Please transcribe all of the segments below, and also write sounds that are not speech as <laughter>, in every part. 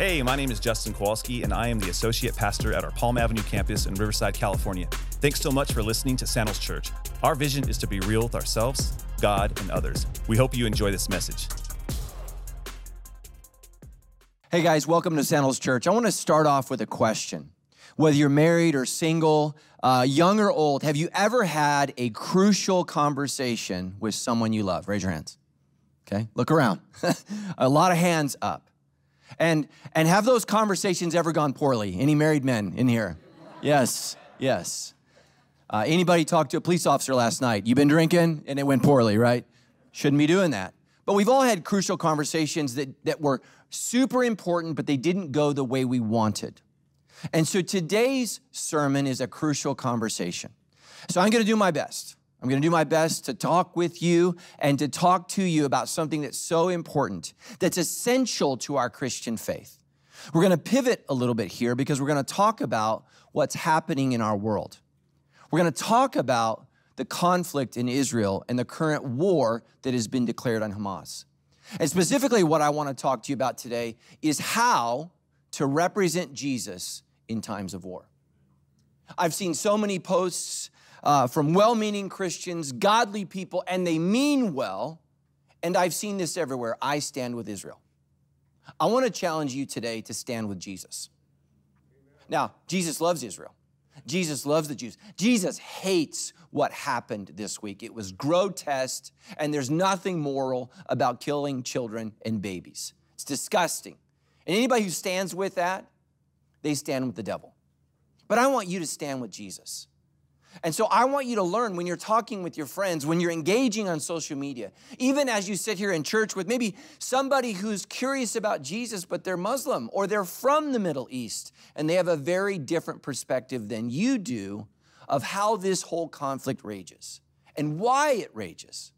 Hey, my name is Justin Kowalski, and I am the associate pastor at our Palm Avenue campus in Riverside, California. Thanks so much for listening to Sandals Church. Our vision is to be real with ourselves, God, and others. We hope you enjoy this message. Hey guys, welcome to Sandals Church. I want to start off with a question. Whether you're married or single, uh, young or old, have you ever had a crucial conversation with someone you love? Raise your hands. Okay, look around. <laughs> a lot of hands up. And and have those conversations ever gone poorly? Any married men in here? Yes, yes. Uh, anybody talked to a police officer last night? You've been drinking and it went poorly, right? Shouldn't be doing that. But we've all had crucial conversations that, that were super important, but they didn't go the way we wanted. And so today's sermon is a crucial conversation. So I'm going to do my best. I'm going to do my best to talk with you and to talk to you about something that's so important, that's essential to our Christian faith. We're going to pivot a little bit here because we're going to talk about what's happening in our world. We're going to talk about the conflict in Israel and the current war that has been declared on Hamas. And specifically, what I want to talk to you about today is how to represent Jesus in times of war. I've seen so many posts uh, from well meaning Christians, godly people, and they mean well. And I've seen this everywhere. I stand with Israel. I want to challenge you today to stand with Jesus. Now, Jesus loves Israel. Jesus loves the Jews. Jesus hates what happened this week. It was grotesque, and there's nothing moral about killing children and babies. It's disgusting. And anybody who stands with that, they stand with the devil. But I want you to stand with Jesus. And so I want you to learn when you're talking with your friends, when you're engaging on social media, even as you sit here in church with maybe somebody who's curious about Jesus, but they're Muslim or they're from the Middle East and they have a very different perspective than you do of how this whole conflict rages and why it rages.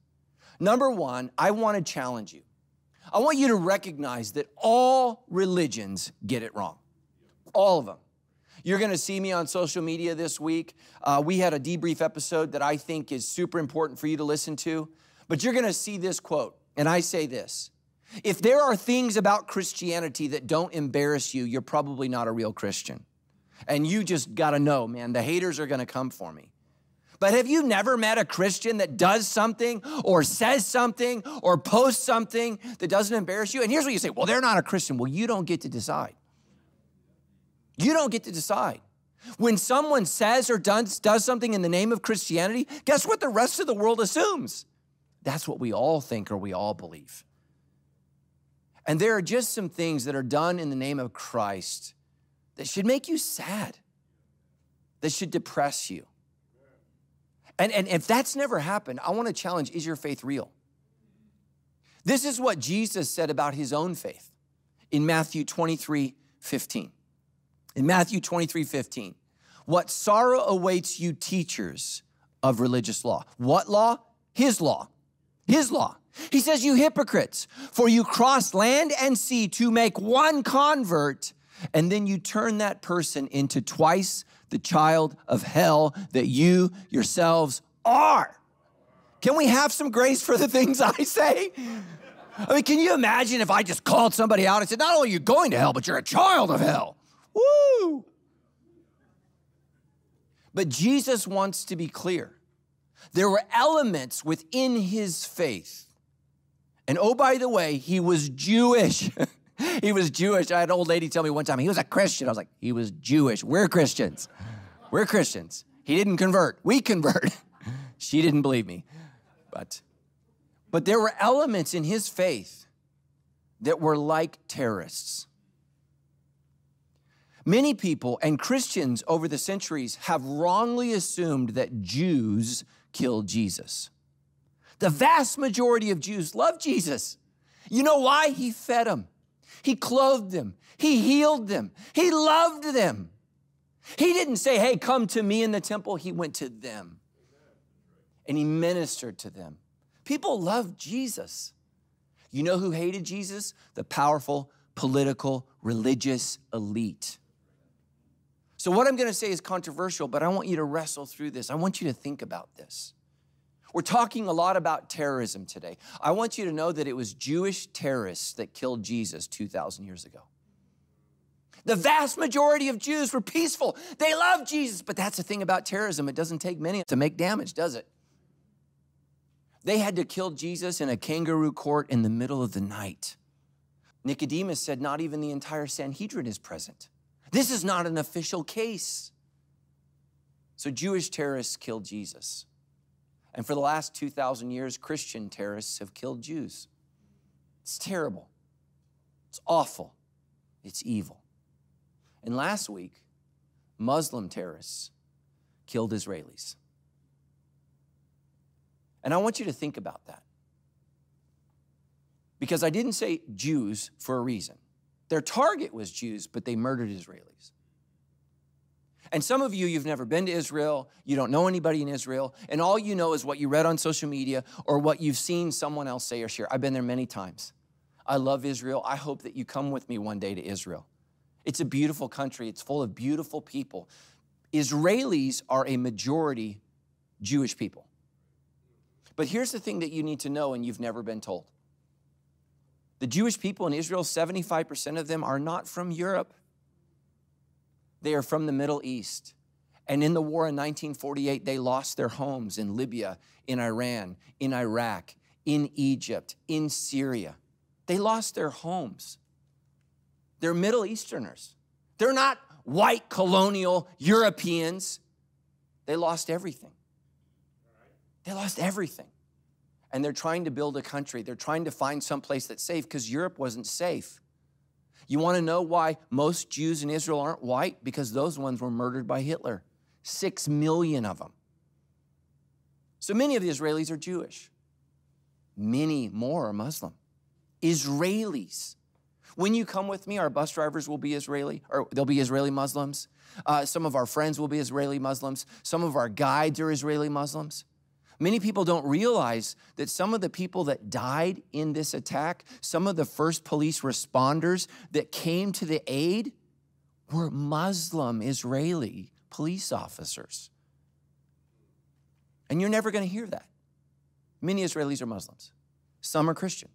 Number one, I want to challenge you. I want you to recognize that all religions get it wrong, all of them. You're going to see me on social media this week. Uh, we had a debrief episode that I think is super important for you to listen to. But you're going to see this quote, and I say this If there are things about Christianity that don't embarrass you, you're probably not a real Christian. And you just got to know, man, the haters are going to come for me. But have you never met a Christian that does something or says something or posts something that doesn't embarrass you? And here's what you say well, they're not a Christian. Well, you don't get to decide. You don't get to decide. When someone says or does, does something in the name of Christianity, guess what the rest of the world assumes? That's what we all think or we all believe. And there are just some things that are done in the name of Christ that should make you sad, that should depress you. And, and if that's never happened, I want to challenge is your faith real? This is what Jesus said about his own faith in Matthew 23 15. In Matthew 23 15, what sorrow awaits you, teachers of religious law. What law? His law. His law. He says, You hypocrites, for you cross land and sea to make one convert, and then you turn that person into twice the child of hell that you yourselves are. Can we have some grace for the things I say? I mean, can you imagine if I just called somebody out and said, Not only are you going to hell, but you're a child of hell? Woo! But Jesus wants to be clear. There were elements within his faith. And oh, by the way, he was Jewish. <laughs> he was Jewish. I had an old lady tell me one time he was a Christian. I was like, he was Jewish. We're Christians. We're Christians. He didn't convert. We convert. <laughs> she didn't believe me. But but there were elements in his faith that were like terrorists. Many people and Christians over the centuries have wrongly assumed that Jews killed Jesus. The vast majority of Jews love Jesus. You know why? He fed them, He clothed them, He healed them, He loved them. He didn't say, Hey, come to me in the temple. He went to them and He ministered to them. People love Jesus. You know who hated Jesus? The powerful, political, religious elite. So, what I'm going to say is controversial, but I want you to wrestle through this. I want you to think about this. We're talking a lot about terrorism today. I want you to know that it was Jewish terrorists that killed Jesus 2,000 years ago. The vast majority of Jews were peaceful. They loved Jesus. But that's the thing about terrorism it doesn't take many to make damage, does it? They had to kill Jesus in a kangaroo court in the middle of the night. Nicodemus said, Not even the entire Sanhedrin is present. This is not an official case. So, Jewish terrorists killed Jesus. And for the last 2,000 years, Christian terrorists have killed Jews. It's terrible. It's awful. It's evil. And last week, Muslim terrorists killed Israelis. And I want you to think about that. Because I didn't say Jews for a reason. Their target was Jews, but they murdered Israelis. And some of you, you've never been to Israel, you don't know anybody in Israel, and all you know is what you read on social media or what you've seen someone else say or share. I've been there many times. I love Israel. I hope that you come with me one day to Israel. It's a beautiful country, it's full of beautiful people. Israelis are a majority Jewish people. But here's the thing that you need to know, and you've never been told. The Jewish people in Israel, 75% of them are not from Europe. They are from the Middle East. And in the war in 1948, they lost their homes in Libya, in Iran, in Iraq, in Egypt, in Syria. They lost their homes. They're Middle Easterners. They're not white colonial Europeans. They lost everything. They lost everything. And they're trying to build a country. They're trying to find some place that's safe because Europe wasn't safe. You want to know why most Jews in Israel aren't white? Because those ones were murdered by Hitler. Six million of them. So many of the Israelis are Jewish. Many more are Muslim. Israelis. When you come with me, our bus drivers will be Israeli, or they'll be Israeli Muslims. Uh, some of our friends will be Israeli Muslims. Some of our guides are Israeli Muslims. Many people don't realize that some of the people that died in this attack, some of the first police responders that came to the aid, were Muslim Israeli police officers. And you're never going to hear that. Many Israelis are Muslims, some are Christian,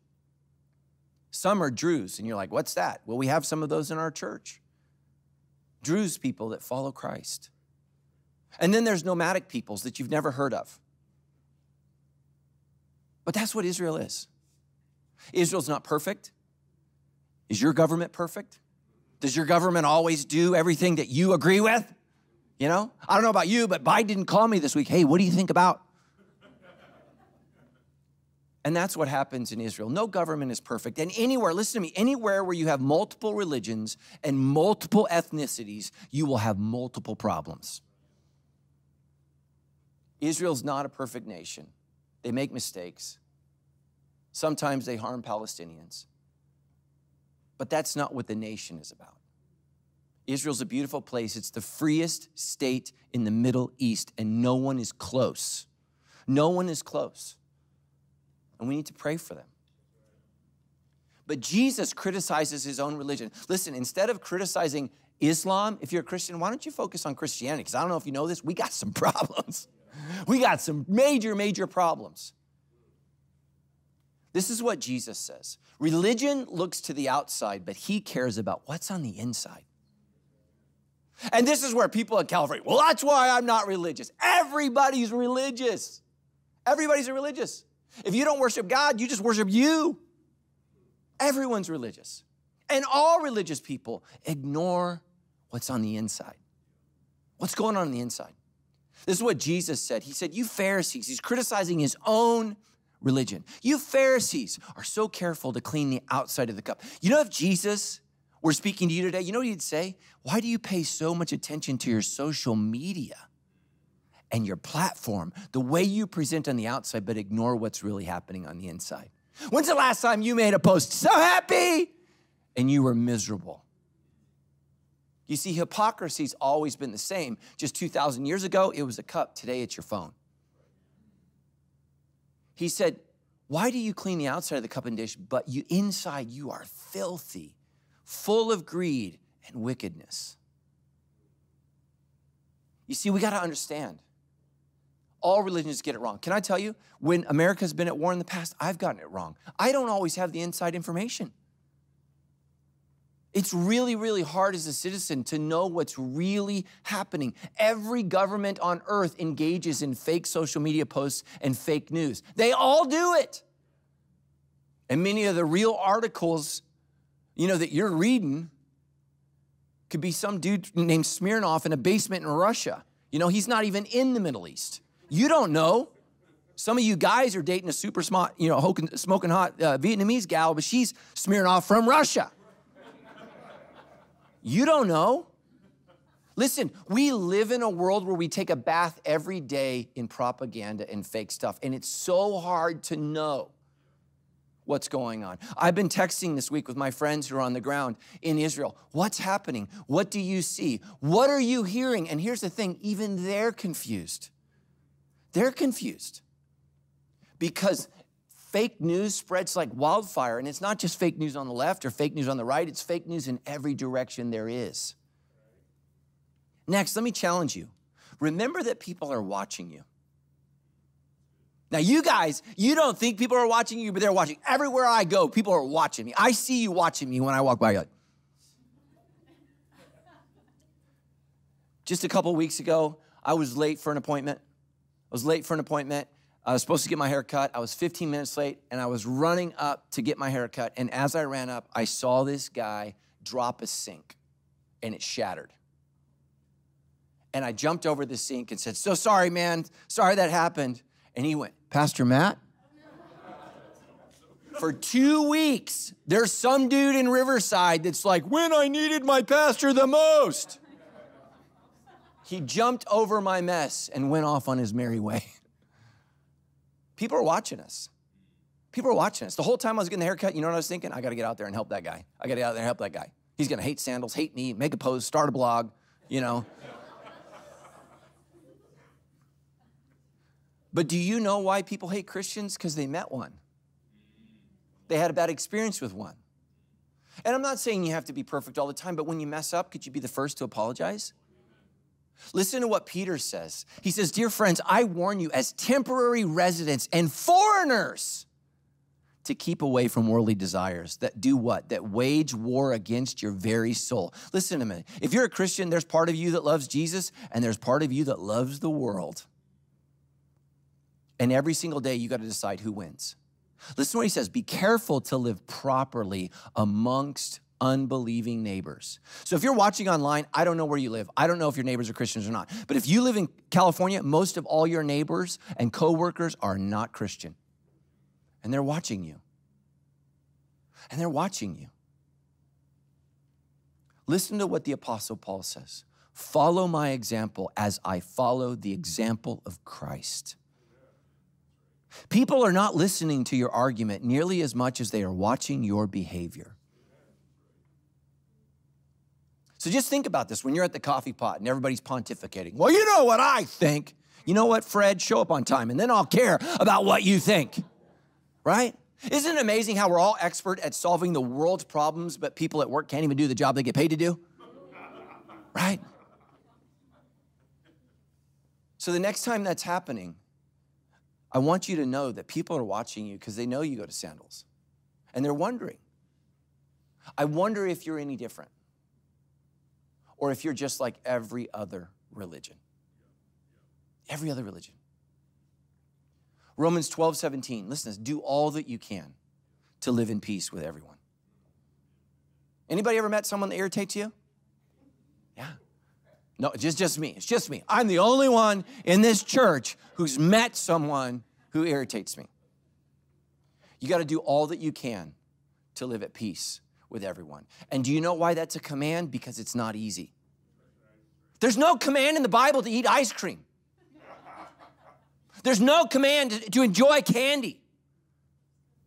some are Druze. And you're like, what's that? Well, we have some of those in our church. Druze people that follow Christ. And then there's nomadic peoples that you've never heard of. But that's what Israel is. Israel's not perfect. Is your government perfect? Does your government always do everything that you agree with? You know, I don't know about you, but Biden didn't call me this week. Hey, what do you think about? And that's what happens in Israel. No government is perfect. And anywhere, listen to me, anywhere where you have multiple religions and multiple ethnicities, you will have multiple problems. Israel's not a perfect nation. They make mistakes. Sometimes they harm Palestinians. But that's not what the nation is about. Israel's a beautiful place. It's the freest state in the Middle East, and no one is close. No one is close. And we need to pray for them. But Jesus criticizes his own religion. Listen, instead of criticizing Islam, if you're a Christian, why don't you focus on Christianity? Because I don't know if you know this, we got some <laughs> problems. <laughs> We got some major, major problems. This is what Jesus says religion looks to the outside, but he cares about what's on the inside. And this is where people at Calvary, well, that's why I'm not religious. Everybody's religious. Everybody's religious. If you don't worship God, you just worship you. Everyone's religious. And all religious people ignore what's on the inside. What's going on on the inside? This is what Jesus said. He said, You Pharisees, he's criticizing his own religion. You Pharisees are so careful to clean the outside of the cup. You know, if Jesus were speaking to you today, you know what he'd say? Why do you pay so much attention to your social media and your platform, the way you present on the outside, but ignore what's really happening on the inside? When's the last time you made a post so happy and you were miserable? You see, hypocrisy's always been the same. Just 2,000 years ago, it was a cup. Today, it's your phone. He said, Why do you clean the outside of the cup and dish, but you inside you are filthy, full of greed and wickedness? You see, we got to understand. All religions get it wrong. Can I tell you, when America's been at war in the past, I've gotten it wrong. I don't always have the inside information. It's really, really hard as a citizen to know what's really happening. Every government on earth engages in fake social media posts and fake news. They all do it. And many of the real articles, you know, that you're reading could be some dude named Smirnov in a basement in Russia. You know, he's not even in the Middle East. You don't know. Some of you guys are dating a super smart, you know, smoking hot uh, Vietnamese gal, but she's Smirnov from Russia. You don't know. Listen, we live in a world where we take a bath every day in propaganda and fake stuff, and it's so hard to know what's going on. I've been texting this week with my friends who are on the ground in Israel. What's happening? What do you see? What are you hearing? And here's the thing even they're confused. They're confused because fake news spreads like wildfire. And it's not just fake news on the left or fake news on the right, it's fake news in every direction there is. Next, let me challenge you. Remember that people are watching you. Now, you guys, you don't think people are watching you, but they're watching. Everywhere I go, people are watching me. I see you watching me when I walk by. you Like, Just a couple weeks ago, I was late for an appointment. I was late for an appointment. I was supposed to get my hair cut. I was 15 minutes late, and I was running up to get my hair cut. And as I ran up, I saw this guy drop a sink, and it shattered. And I jumped over the sink and said, So sorry, man. Sorry that happened. And he went, Pastor Matt? For two weeks, there's some dude in Riverside that's like, when I needed my pastor the most. He jumped over my mess and went off on his merry way. <laughs> People are watching us. People are watching us. The whole time I was getting the haircut, you know what I was thinking? I got to get out there and help that guy. I got to get out there and help that guy. He's going to hate sandals, hate me, make a post, start a blog, you know. But do you know why people hate Christians? Because they met one. They had a bad experience with one. And I'm not saying you have to be perfect all the time, but when you mess up, could you be the first to apologize? Listen to what Peter says. He says, Dear friends, I warn you as temporary residents and foreigners to keep away from worldly desires that do what? That wage war against your very soul. Listen to me. If you're a Christian, there's part of you that loves Jesus and there's part of you that loves the world. And every single day, you got to decide who wins. Listen to what he says be careful to live properly amongst unbelieving neighbors. So if you're watching online, I don't know where you live. I don't know if your neighbors are Christians or not. But if you live in California, most of all your neighbors and coworkers are not Christian. And they're watching you. And they're watching you. Listen to what the apostle Paul says. Follow my example as I follow the example of Christ. People are not listening to your argument nearly as much as they are watching your behavior. So just think about this when you're at the coffee pot and everybody's pontificating. Well, you know what I think. You know what, Fred? Show up on time and then I'll care about what you think. Right? Isn't it amazing how we're all expert at solving the world's problems, but people at work can't even do the job they get paid to do? Right? So the next time that's happening, I want you to know that people are watching you because they know you go to sandals and they're wondering. I wonder if you're any different or if you're just like every other religion. Every other religion. Romans 12, 17. Listen this. Do all that you can to live in peace with everyone. Anybody ever met someone that irritates you? Yeah. No, just, just me. It's just me. I'm the only one in this church who's met someone who irritates me. You got to do all that you can to live at peace with everyone. And do you know why that's a command? Because it's not easy. There's no command in the Bible to eat ice cream. There's no command to, enjoy candy.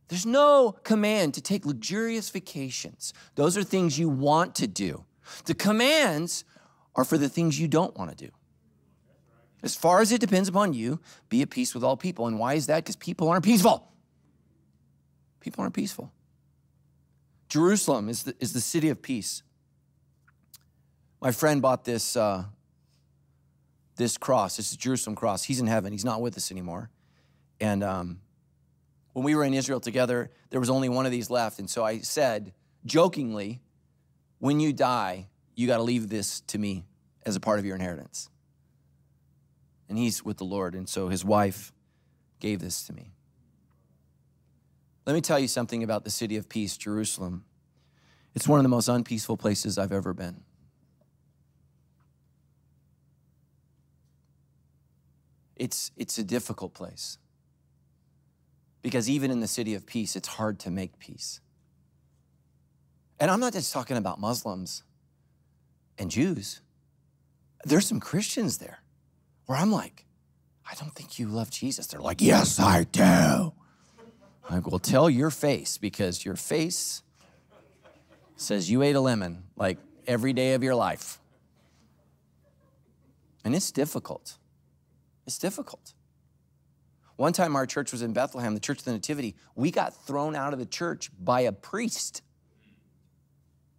There's no command to take luxurious vacations. Those are things you want to do. The commands are for the things you don't want to do. As far as it depends upon you, be at peace with all people. And why is that? Because people aren't peaceful. People aren't peaceful. Jerusalem is the, is the city of peace. My friend bought this, uh, this cross. This is Jerusalem cross. He's in heaven. He's not with us anymore. And um, when we were in Israel together, there was only one of these left. And so I said, jokingly, when you die, you got to leave this to me as a part of your inheritance. And he's with the Lord. And so his wife gave this to me. Let me tell you something about the city of peace, Jerusalem. It's one of the most unpeaceful places I've ever been. It's, it's a difficult place. Because even in the city of peace, it's hard to make peace. And I'm not just talking about Muslims and Jews. There's some Christians there where I'm like, I don't think you love Jesus. They're like, yes, I do. Like, well, tell your face because your face says you ate a lemon like every day of your life. And it's difficult. It's difficult. One time our church was in Bethlehem, the Church of the Nativity. We got thrown out of the church by a priest.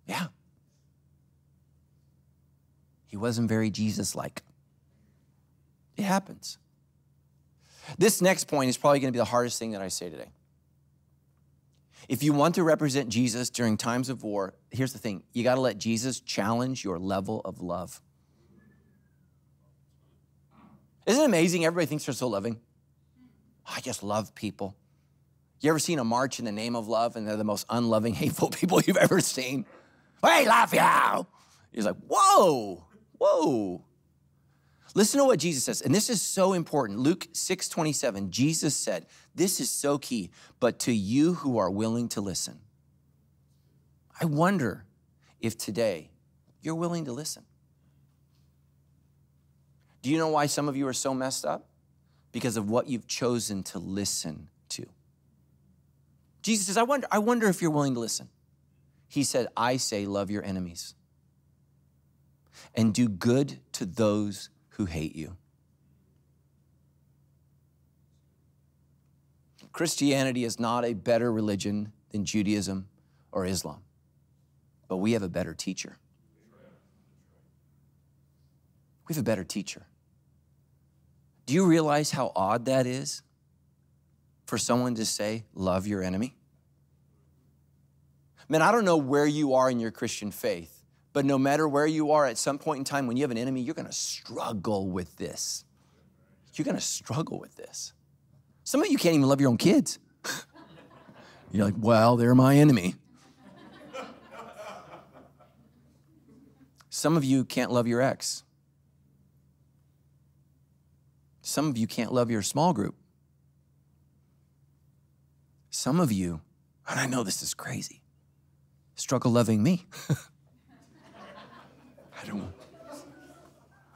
Yeah. He wasn't very Jesus like. It happens. This next point is probably going to be the hardest thing that I say today. If you want to represent Jesus during times of war, here's the thing you got to let Jesus challenge your level of love. Isn't it amazing? Everybody thinks they're so loving. I just love people. You ever seen a march in the name of love and they're the most unloving, <laughs> hateful people you've ever seen? We love you. He's like, whoa, whoa. Listen to what Jesus says, and this is so important. Luke 6 27, Jesus said, This is so key, but to you who are willing to listen. I wonder if today you're willing to listen. Do you know why some of you are so messed up? Because of what you've chosen to listen to. Jesus says, I wonder, I wonder if you're willing to listen. He said, I say, love your enemies and do good to those who hate you. Christianity is not a better religion than Judaism or Islam, but we have a better teacher. We have a better teacher. Do you realize how odd that is for someone to say, Love your enemy? Man, I don't know where you are in your Christian faith, but no matter where you are at some point in time, when you have an enemy, you're gonna struggle with this. You're gonna struggle with this. Some of you can't even love your own kids. <laughs> You're like, well, they're my enemy. Some of you can't love your ex. Some of you can't love your small group. Some of you, and I know this is crazy, struggle loving me. <laughs> I don't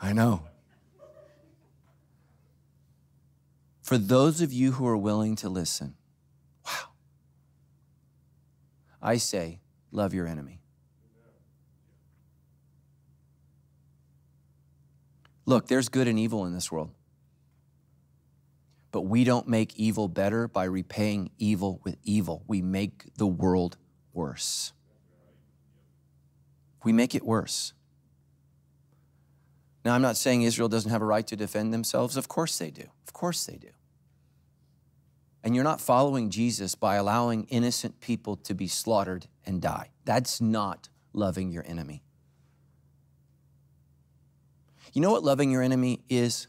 I know. For those of you who are willing to listen, wow, I say, love your enemy. Look, there's good and evil in this world. But we don't make evil better by repaying evil with evil. We make the world worse. We make it worse. Now, I'm not saying Israel doesn't have a right to defend themselves. Of course they do. Of course they do. And you're not following Jesus by allowing innocent people to be slaughtered and die. That's not loving your enemy. You know what loving your enemy is?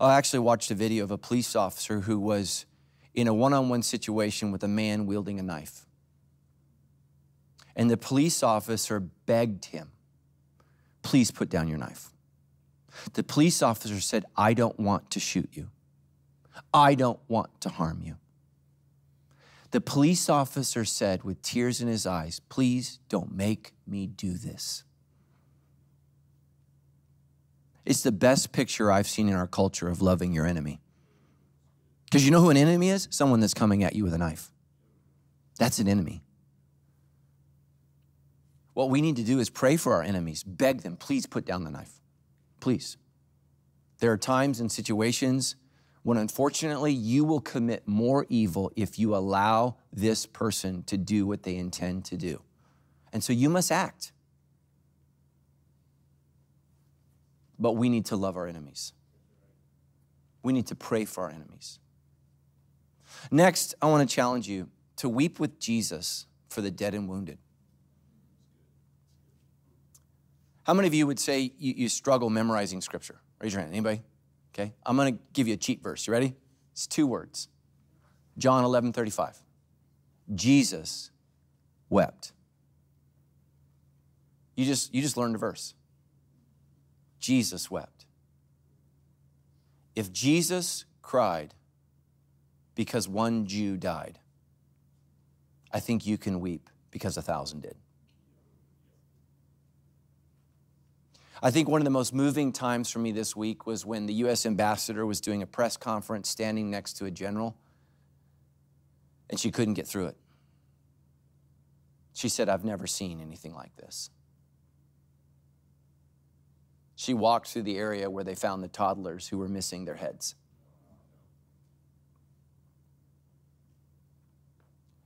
I actually watched a video of a police officer who was in a one on one situation with a man wielding a knife. And the police officer begged him, please put down your knife. The police officer said, I don't want to shoot you. I don't want to harm you. The police officer said with tears in his eyes, Please don't make me do this. It's the best picture I've seen in our culture of loving your enemy. Because you know who an enemy is? Someone that's coming at you with a knife. That's an enemy. What we need to do is pray for our enemies, beg them, please put down the knife. Please. There are times and situations when unfortunately you will commit more evil if you allow this person to do what they intend to do. And so you must act. But we need to love our enemies. We need to pray for our enemies. Next, I want to challenge you to weep with Jesus for the dead and wounded. How many of you would say you, you struggle memorizing scripture? Raise your hand. Anybody? Okay. I'm going to give you a cheat verse. You ready? It's two words. John 11 35. Jesus wept. You just, you just learned a verse. Jesus wept. If Jesus cried because one Jew died, I think you can weep because a thousand did. I think one of the most moving times for me this week was when the U.S. ambassador was doing a press conference standing next to a general, and she couldn't get through it. She said, I've never seen anything like this. She walked through the area where they found the toddlers who were missing their heads.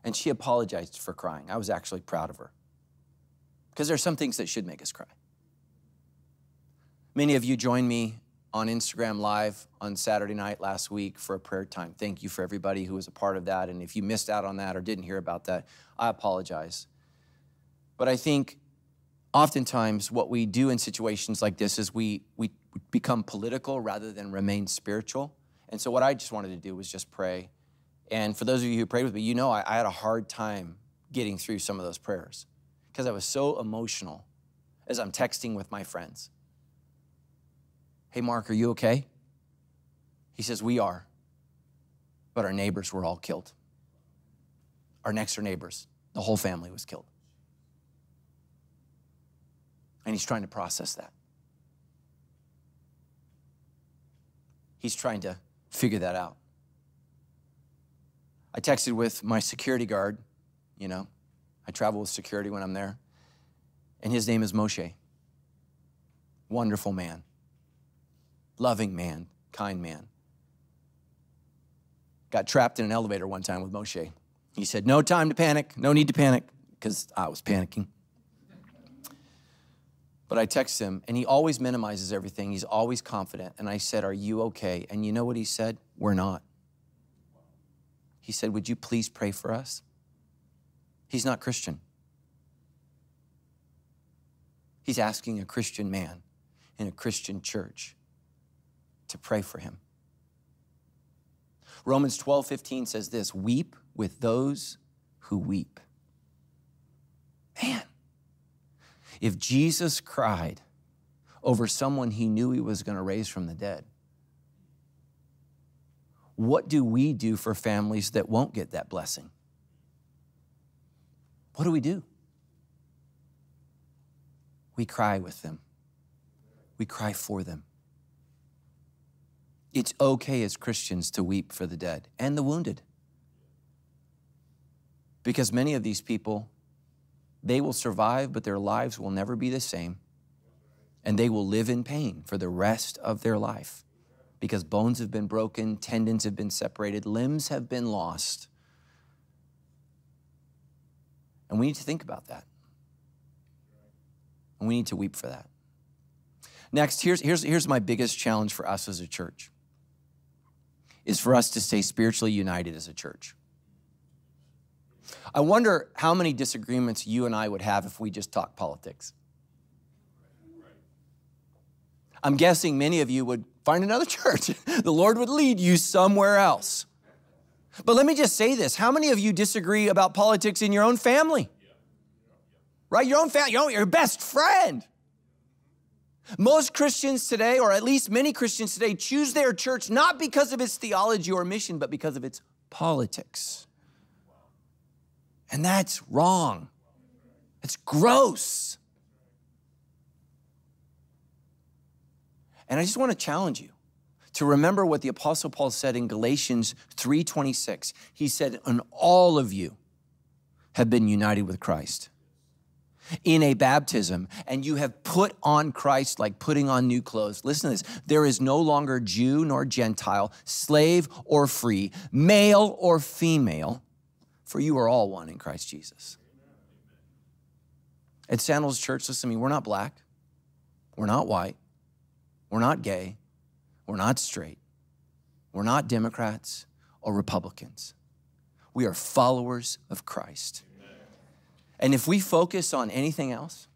And she apologized for crying. I was actually proud of her. Because there are some things that should make us cry. Many of you joined me on Instagram Live on Saturday night last week for a prayer time. Thank you for everybody who was a part of that. And if you missed out on that or didn't hear about that, I apologize. But I think oftentimes what we do in situations like this is we, we become political rather than remain spiritual. And so what I just wanted to do was just pray. And for those of you who prayed with me, you know I, I had a hard time getting through some of those prayers because I was so emotional as I'm texting with my friends. Hey, Mark, are you okay? He says, We are. But our neighbors were all killed. Our next door neighbors, the whole family was killed. And he's trying to process that. He's trying to figure that out. I texted with my security guard, you know, I travel with security when I'm there, and his name is Moshe. Wonderful man loving man, kind man. Got trapped in an elevator one time with Moshe. He said, No time to panic, no need to panic, because I was panicking. But I text him, and he always minimizes everything. He's always confident. And I said, Are you okay? And you know what he said? We're not. He said, Would you please pray for us? He's not Christian. He's asking a Christian man in a Christian church to pray for him. Romans 12, 15 says this weep with those who weep. Man, if Jesus cried over someone he knew he was going to raise from the dead, what do we do for families that won't get that blessing? What do we do? We cry with them, we cry for them. It's okay as Christians to weep for the dead and the wounded. Because many of these people, they will survive, but their lives will never be the same. And they will live in pain for the rest of their life because bones have been broken, tendons have been separated, limbs have been lost. And we need to think about that. And we need to weep for that. Next, here's, here's, here's my biggest challenge for us as a church is for us to stay spiritually united as a church. I wonder how many disagreements you and I would have if we just talked politics. I'm guessing many of you would find another <laughs> church. the Lord would lead you somewhere else. But let me just say this how many of you disagree about politics in your own family? Right? Your own family, your your best friend. Most Christians today, or at least many Christians today, choose their church not because of its theology or mission, but because of its politics. And that's wrong. It's gross. And I just want to challenge you to remember what the apostle Paul said in Galatians 3:26. He said, "And all of you have been united with Christ." In a baptism and you have put on Christ like putting on new clothes, listen to this there is no longer Jew nor Gentile, slave or free, male or female, for you are all one in Christ Jesus. At Sandals Church, listen to me, we're not black, we're not white, we're not gay, we're not straight, we're not Democrats or Republicans. We are followers of Christ. And if we focus on anything else,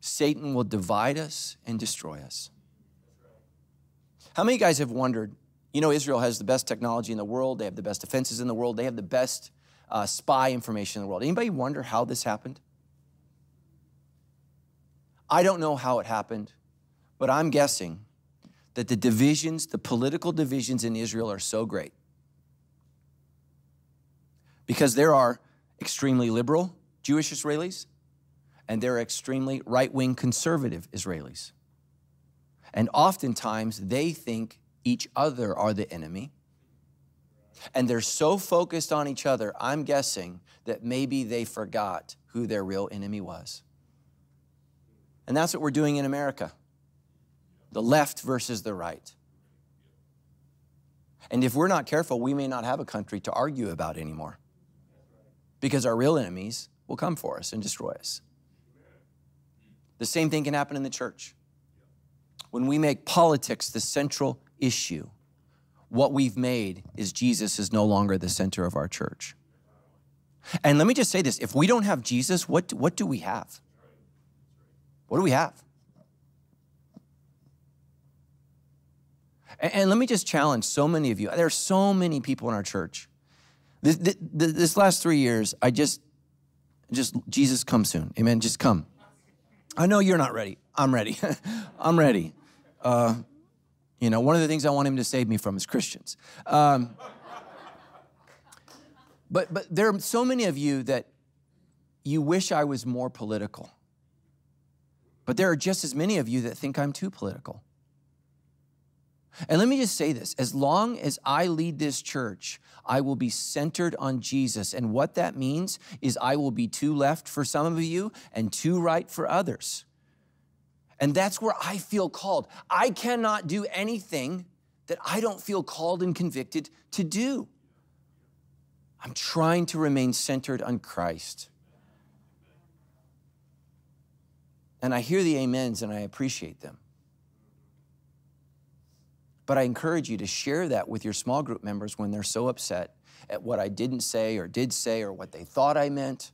Satan will divide us and destroy us. How many guys have wondered? You know, Israel has the best technology in the world, they have the best defenses in the world, they have the best uh, spy information in the world. Anybody wonder how this happened? I don't know how it happened, but I'm guessing that the divisions, the political divisions in Israel are so great. Because there are extremely liberal Jewish Israelis and there are extremely right wing conservative Israelis. And oftentimes they think each other are the enemy. And they're so focused on each other, I'm guessing that maybe they forgot who their real enemy was. And that's what we're doing in America the left versus the right. And if we're not careful, we may not have a country to argue about anymore because our real enemies will come for us and destroy us. The same thing can happen in the church. When we make politics the central issue, what we've made is Jesus is no longer the center of our church. And let me just say this if we don't have Jesus, what, what do we have? What do we have? And, and let me just challenge so many of you. There are so many people in our church. This, this, this last three years, I just, just, Jesus, come soon. Amen. Just come. I know you're not ready. I'm ready. <laughs> I'm ready. Uh, you know, one of the things I want him to save me from is Christians. Um, but but there are so many of you that you wish I was more political. But there are just as many of you that think I'm too political. And let me just say this as long as I lead this church, I will be centered on Jesus. And what that means is I will be too left for some of you and too right for others. And that's where I feel called. I cannot do anything that I don't feel called and convicted to do. I'm trying to remain centered on Christ. And I hear the amens and I appreciate them. But I encourage you to share that with your small group members when they're so upset at what I didn't say or did say or what they thought I meant.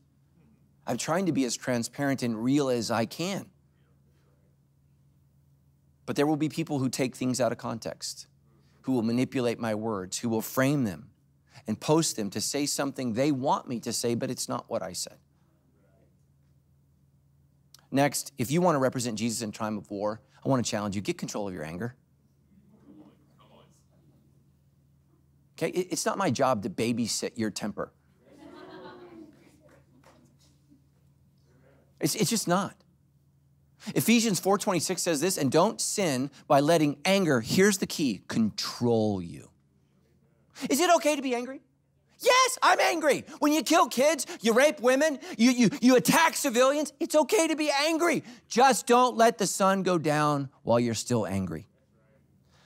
I'm trying to be as transparent and real as I can. But there will be people who take things out of context, who will manipulate my words, who will frame them and post them to say something they want me to say, but it's not what I said. Next, if you want to represent Jesus in time of war, I want to challenge you get control of your anger. Okay, it's not my job to babysit your temper. It's, it's just not. Ephesians 4:26 says this, and don't sin by letting anger, here's the key, control you. Is it okay to be angry? Yes, I'm angry. When you kill kids, you rape women, you, you, you attack civilians, it's okay to be angry. Just don't let the sun go down while you're still angry.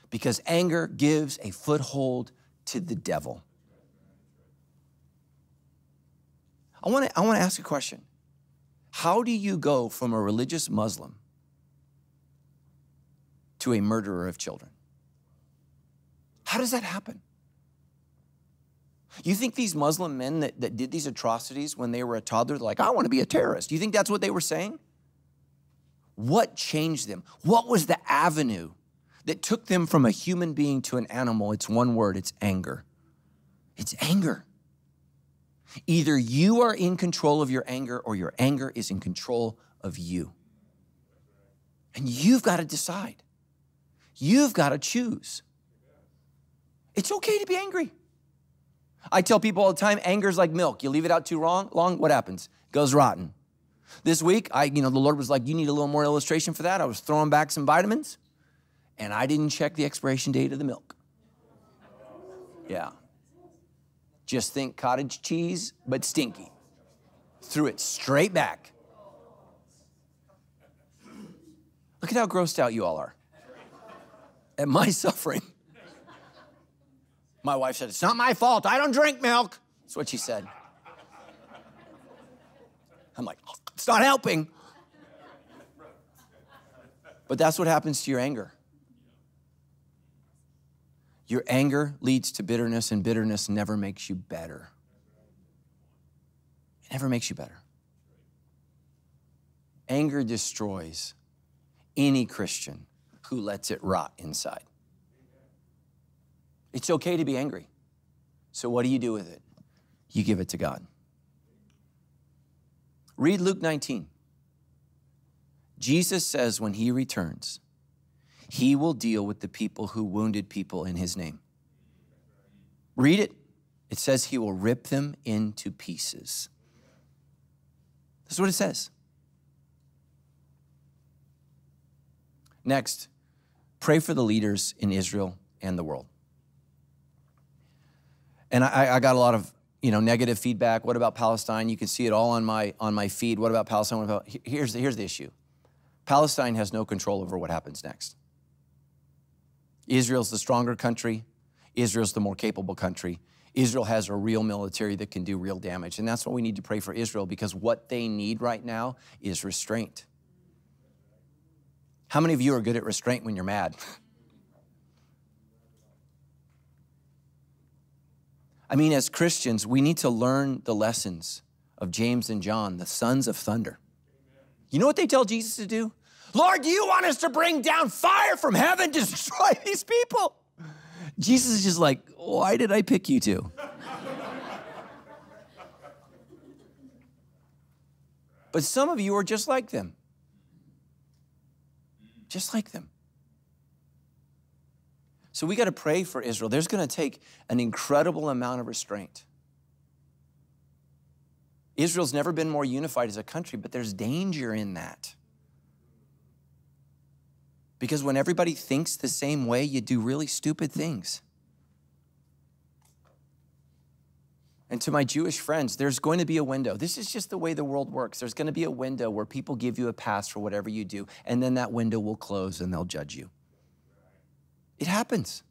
Because anger gives a foothold to the devil. I want to I want to ask a question. How do you go from a religious Muslim to a murderer of children? How does that happen? You think these Muslim men that, that did these atrocities when they were a toddler, like, I want to be a terrorist? Do you think that's what they were saying? What changed them? What was the avenue that took them from a human being to an animal? It's one word it's anger. It's anger. Either you are in control of your anger or your anger is in control of you. And you've got to decide. You've got to choose. It's okay to be angry. I tell people all the time, anger's like milk. You leave it out too long, long, what happens? It goes rotten. This week, I, you know, the Lord was like, you need a little more illustration for that. I was throwing back some vitamins, and I didn't check the expiration date of the milk. Yeah. Just think cottage cheese, but stinky. Threw it straight back. Look at how grossed out you all are at my <laughs> suffering. My wife said, It's not my fault. I don't drink milk. That's what she said. I'm like, It's not helping. But that's what happens to your anger. Your anger leads to bitterness, and bitterness never makes you better. It never makes you better. Anger destroys any Christian who lets it rot inside. It's okay to be angry. So, what do you do with it? You give it to God. Read Luke 19. Jesus says when he returns, he will deal with the people who wounded people in his name. Read it. It says he will rip them into pieces. That's what it says. Next, pray for the leaders in Israel and the world. And I, I, got a lot of you know negative feedback. What about Palestine? You can see it all on my on my feed. What about Palestine? What about, here's the, here's the issue. Palestine has no control over what happens next. Israel's the stronger country. Israel's the more capable country. Israel has a real military that can do real damage. And that's what we need to pray for Israel because what they need right now is restraint. How many of you are good at restraint when you're mad? I mean, as Christians, we need to learn the lessons of James and John, the sons of thunder. You know what they tell Jesus to do? Lord, you want us to bring down fire from heaven <laughs> destroy these people? Jesus is just like, why did I pick you two? but some of you are just like them. Just like them. So we got to pray for Israel. There's going to take an incredible amount of restraint. Israel's never been more unified as a country, but there's danger in that. Because when everybody thinks the same way, you do really stupid things. And to my Jewish friends, there's going to be a window. This is just the way the world works. There's going to be a window where people give you a pass for whatever you do, and then that window will close and they'll judge you. It happens.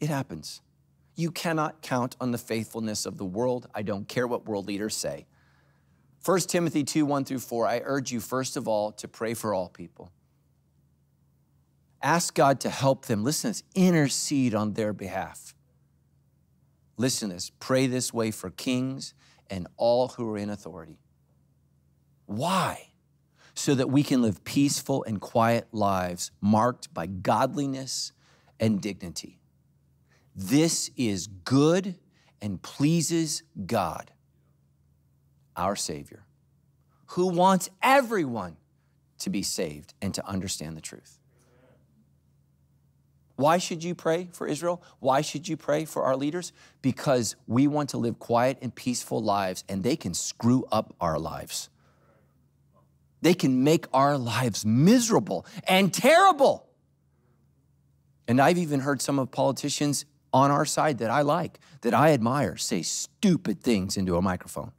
It happens. You cannot count on the faithfulness of the world. I don't care what world leaders say. 1 Timothy 2 1 through 4, I urge you, first of all, to pray for all people. Ask God to help them. Listen to this, intercede on their behalf. Listen to this, pray this way for kings and all who are in authority. Why? So that we can live peaceful and quiet lives marked by godliness and dignity. This is good and pleases God, our Savior, who wants everyone to be saved and to understand the truth. Why should you pray for Israel? Why should you pray for our leaders? Because we want to live quiet and peaceful lives, and they can screw up our lives. They can make our lives miserable and terrible. And I've even heard some of politicians on our side that I like, that I admire, say stupid things into a microphone.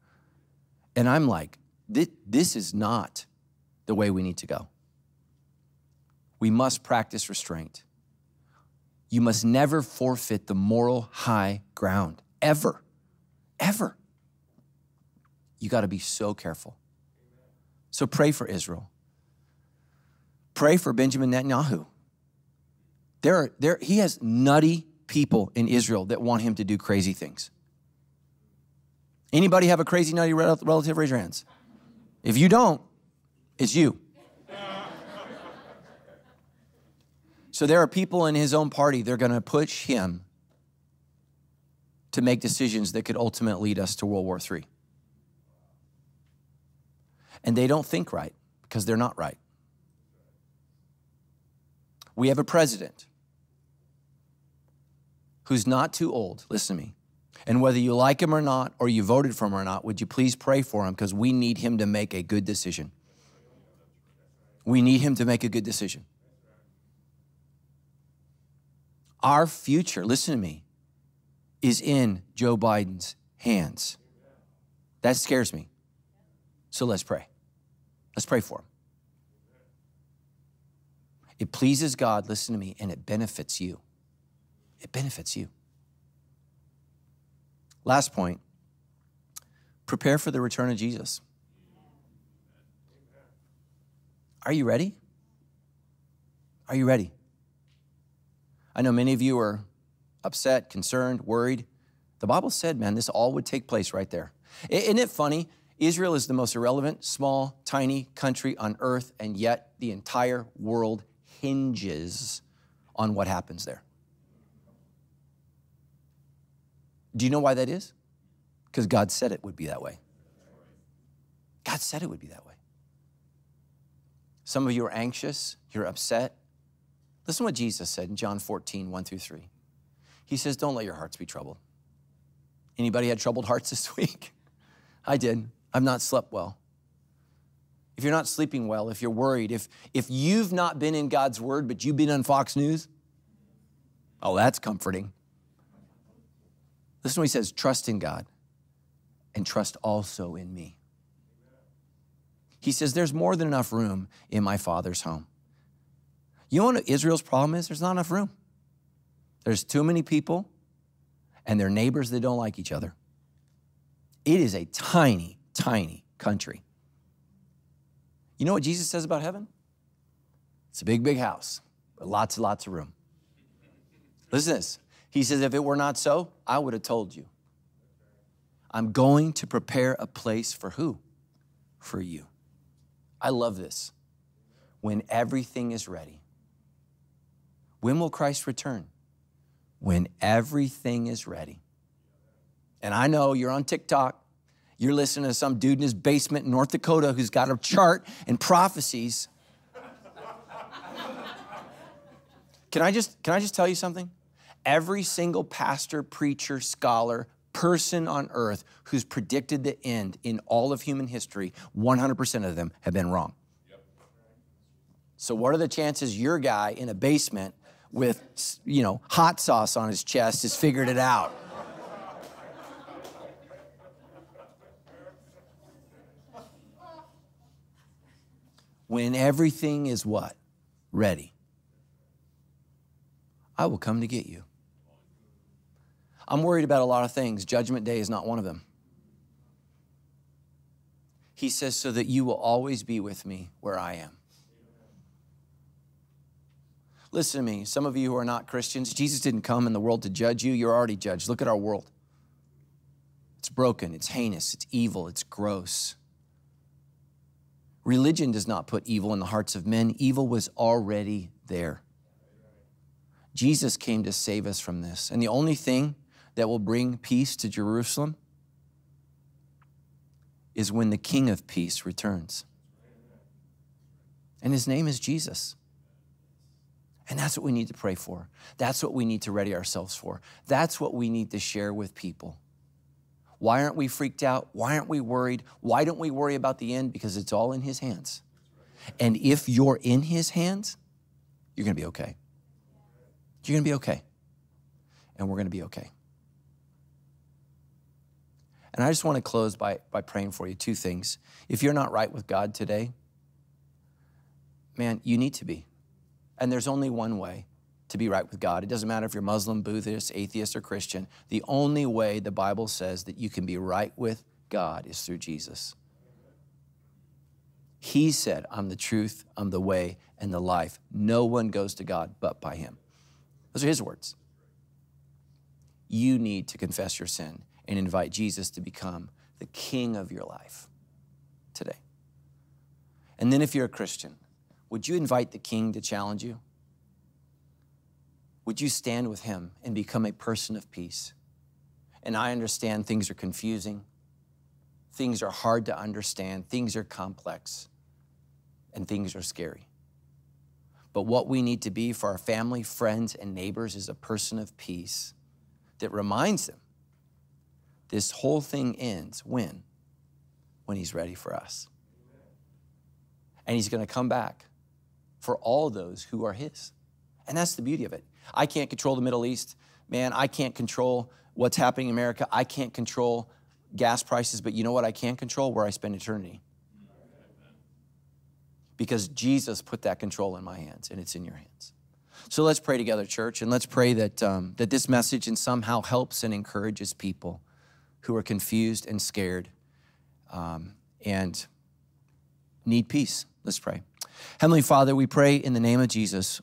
And I'm like, this is not the way we need to go. We must practice restraint. You must never forfeit the moral high ground, ever, ever. You got to be so careful. So pray for Israel. Pray for Benjamin Netanyahu. There, are, there, he has nutty people in Israel that want him to do crazy things. Anybody have a crazy nutty relative? Raise your hands. If you don't, it's you. So there are people in his own party, they're going to push him to make decisions that could ultimately lead us to World War III. And they don't think right because they're not right. We have a president who's not too old, listen to me. And whether you like him or not, or you voted for him or not, would you please pray for him because we need him to make a good decision. We need him to make a good decision. Our future, listen to me, is in Joe Biden's hands. That scares me. So let's pray. Let's pray for him. It pleases God, listen to me, and it benefits you. It benefits you. Last point prepare for the return of Jesus. Are you ready? Are you ready? I know many of you are upset, concerned, worried. The Bible said, man, this all would take place right there. Isn't it funny? Israel is the most irrelevant, small, tiny country on earth, and yet the entire world hinges on what happens there. Do you know why that is? Because God said it would be that way. God said it would be that way. Some of you are anxious, you're upset. Listen to what Jesus said in John 14, 1 through 3. He says, Don't let your hearts be troubled. Anybody had troubled hearts <laughs> this week? I did. I've not slept well. If you're not sleeping well, if you're worried, if, if you've not been in God's word, but you've been on Fox News, oh, that's comforting. Listen to what he says trust in God and trust also in me. He says, There's more than enough room in my Father's home. You know what Israel's problem is? There's not enough room. There's too many people, and their neighbors that don't like each other. It is a tiny, tiny country. You know what Jesus says about heaven? It's a big, big house, but lots and lots of room. Listen to this. He says, If it were not so, I would have told you. I'm going to prepare a place for who? For you. I love this. When everything is ready. When will Christ return? When everything is ready. And I know you're on TikTok, you're listening to some dude in his basement in North Dakota who's got a chart and prophecies. Can I just can I just tell you something? Every single pastor, preacher, scholar, person on earth who's predicted the end in all of human history, 100% of them have been wrong. So what are the chances your guy in a basement with, you know, hot sauce on his chest has figured it out? when everything is what? Ready. I will come to get you. I'm worried about a lot of things. Judgment Day is not one of them. He says, so that you will always be with me where I am. Listen to me, some of you who are not Christians, Jesus didn't come in the world to judge you. You're already judged. Look at our world. It's broken, it's heinous, it's evil, it's gross. Religion does not put evil in the hearts of men, evil was already there. Jesus came to save us from this. And the only thing that will bring peace to Jerusalem is when the King of Peace returns. And his name is Jesus. And that's what we need to pray for. That's what we need to ready ourselves for. That's what we need to share with people. Why aren't we freaked out? Why aren't we worried? Why don't we worry about the end? Because it's all in His hands. And if you're in His hands, you're going to be okay. You're going to be okay. And we're going to be okay. And I just want to close by, by praying for you two things. If you're not right with God today, man, you need to be. And there's only one way to be right with God. It doesn't matter if you're Muslim, Buddhist, atheist, or Christian. The only way the Bible says that you can be right with God is through Jesus. He said, I'm the truth, I'm the way, and the life. No one goes to God but by Him. Those are His words. You need to confess your sin and invite Jesus to become the King of your life today. And then, if you're a Christian, would you invite the King to challenge you? Would you stand with him and become a person of peace? And I understand things are confusing, things are hard to understand, things are complex, and things are scary. But what we need to be for our family, friends, and neighbors is a person of peace that reminds them this whole thing ends when? When he's ready for us. And he's going to come back for all those who are his. And that's the beauty of it. I can't control the Middle East. Man, I can't control what's happening in America. I can't control gas prices, but you know what I can't control? Where I spend eternity. Because Jesus put that control in my hands and it's in your hands. So let's pray together, church, and let's pray that, um, that this message and somehow helps and encourages people who are confused and scared um, and need peace. Let's pray. Heavenly Father, we pray in the name of Jesus.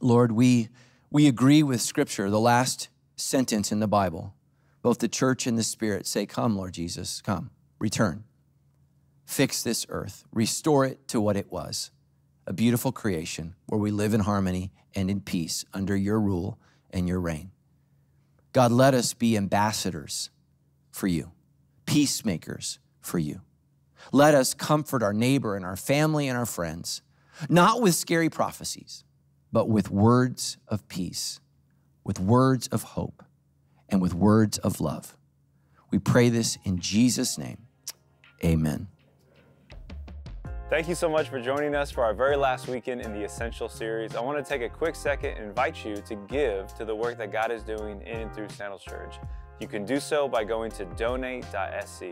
Lord, we, we agree with Scripture, the last sentence in the Bible. Both the church and the Spirit say, Come, Lord Jesus, come, return. fix this earth, restore it to what it was a beautiful creation where we live in harmony and in peace under your rule and your reign. God, let us be ambassadors for you, peacemakers for you. Let us comfort our neighbor and our family and our friends, not with scary prophecies, but with words of peace, with words of hope, and with words of love. We pray this in Jesus' name. Amen. Thank you so much for joining us for our very last weekend in the Essential series. I want to take a quick second and invite you to give to the work that God is doing in and through Sandals Church. You can do so by going to donate.sc.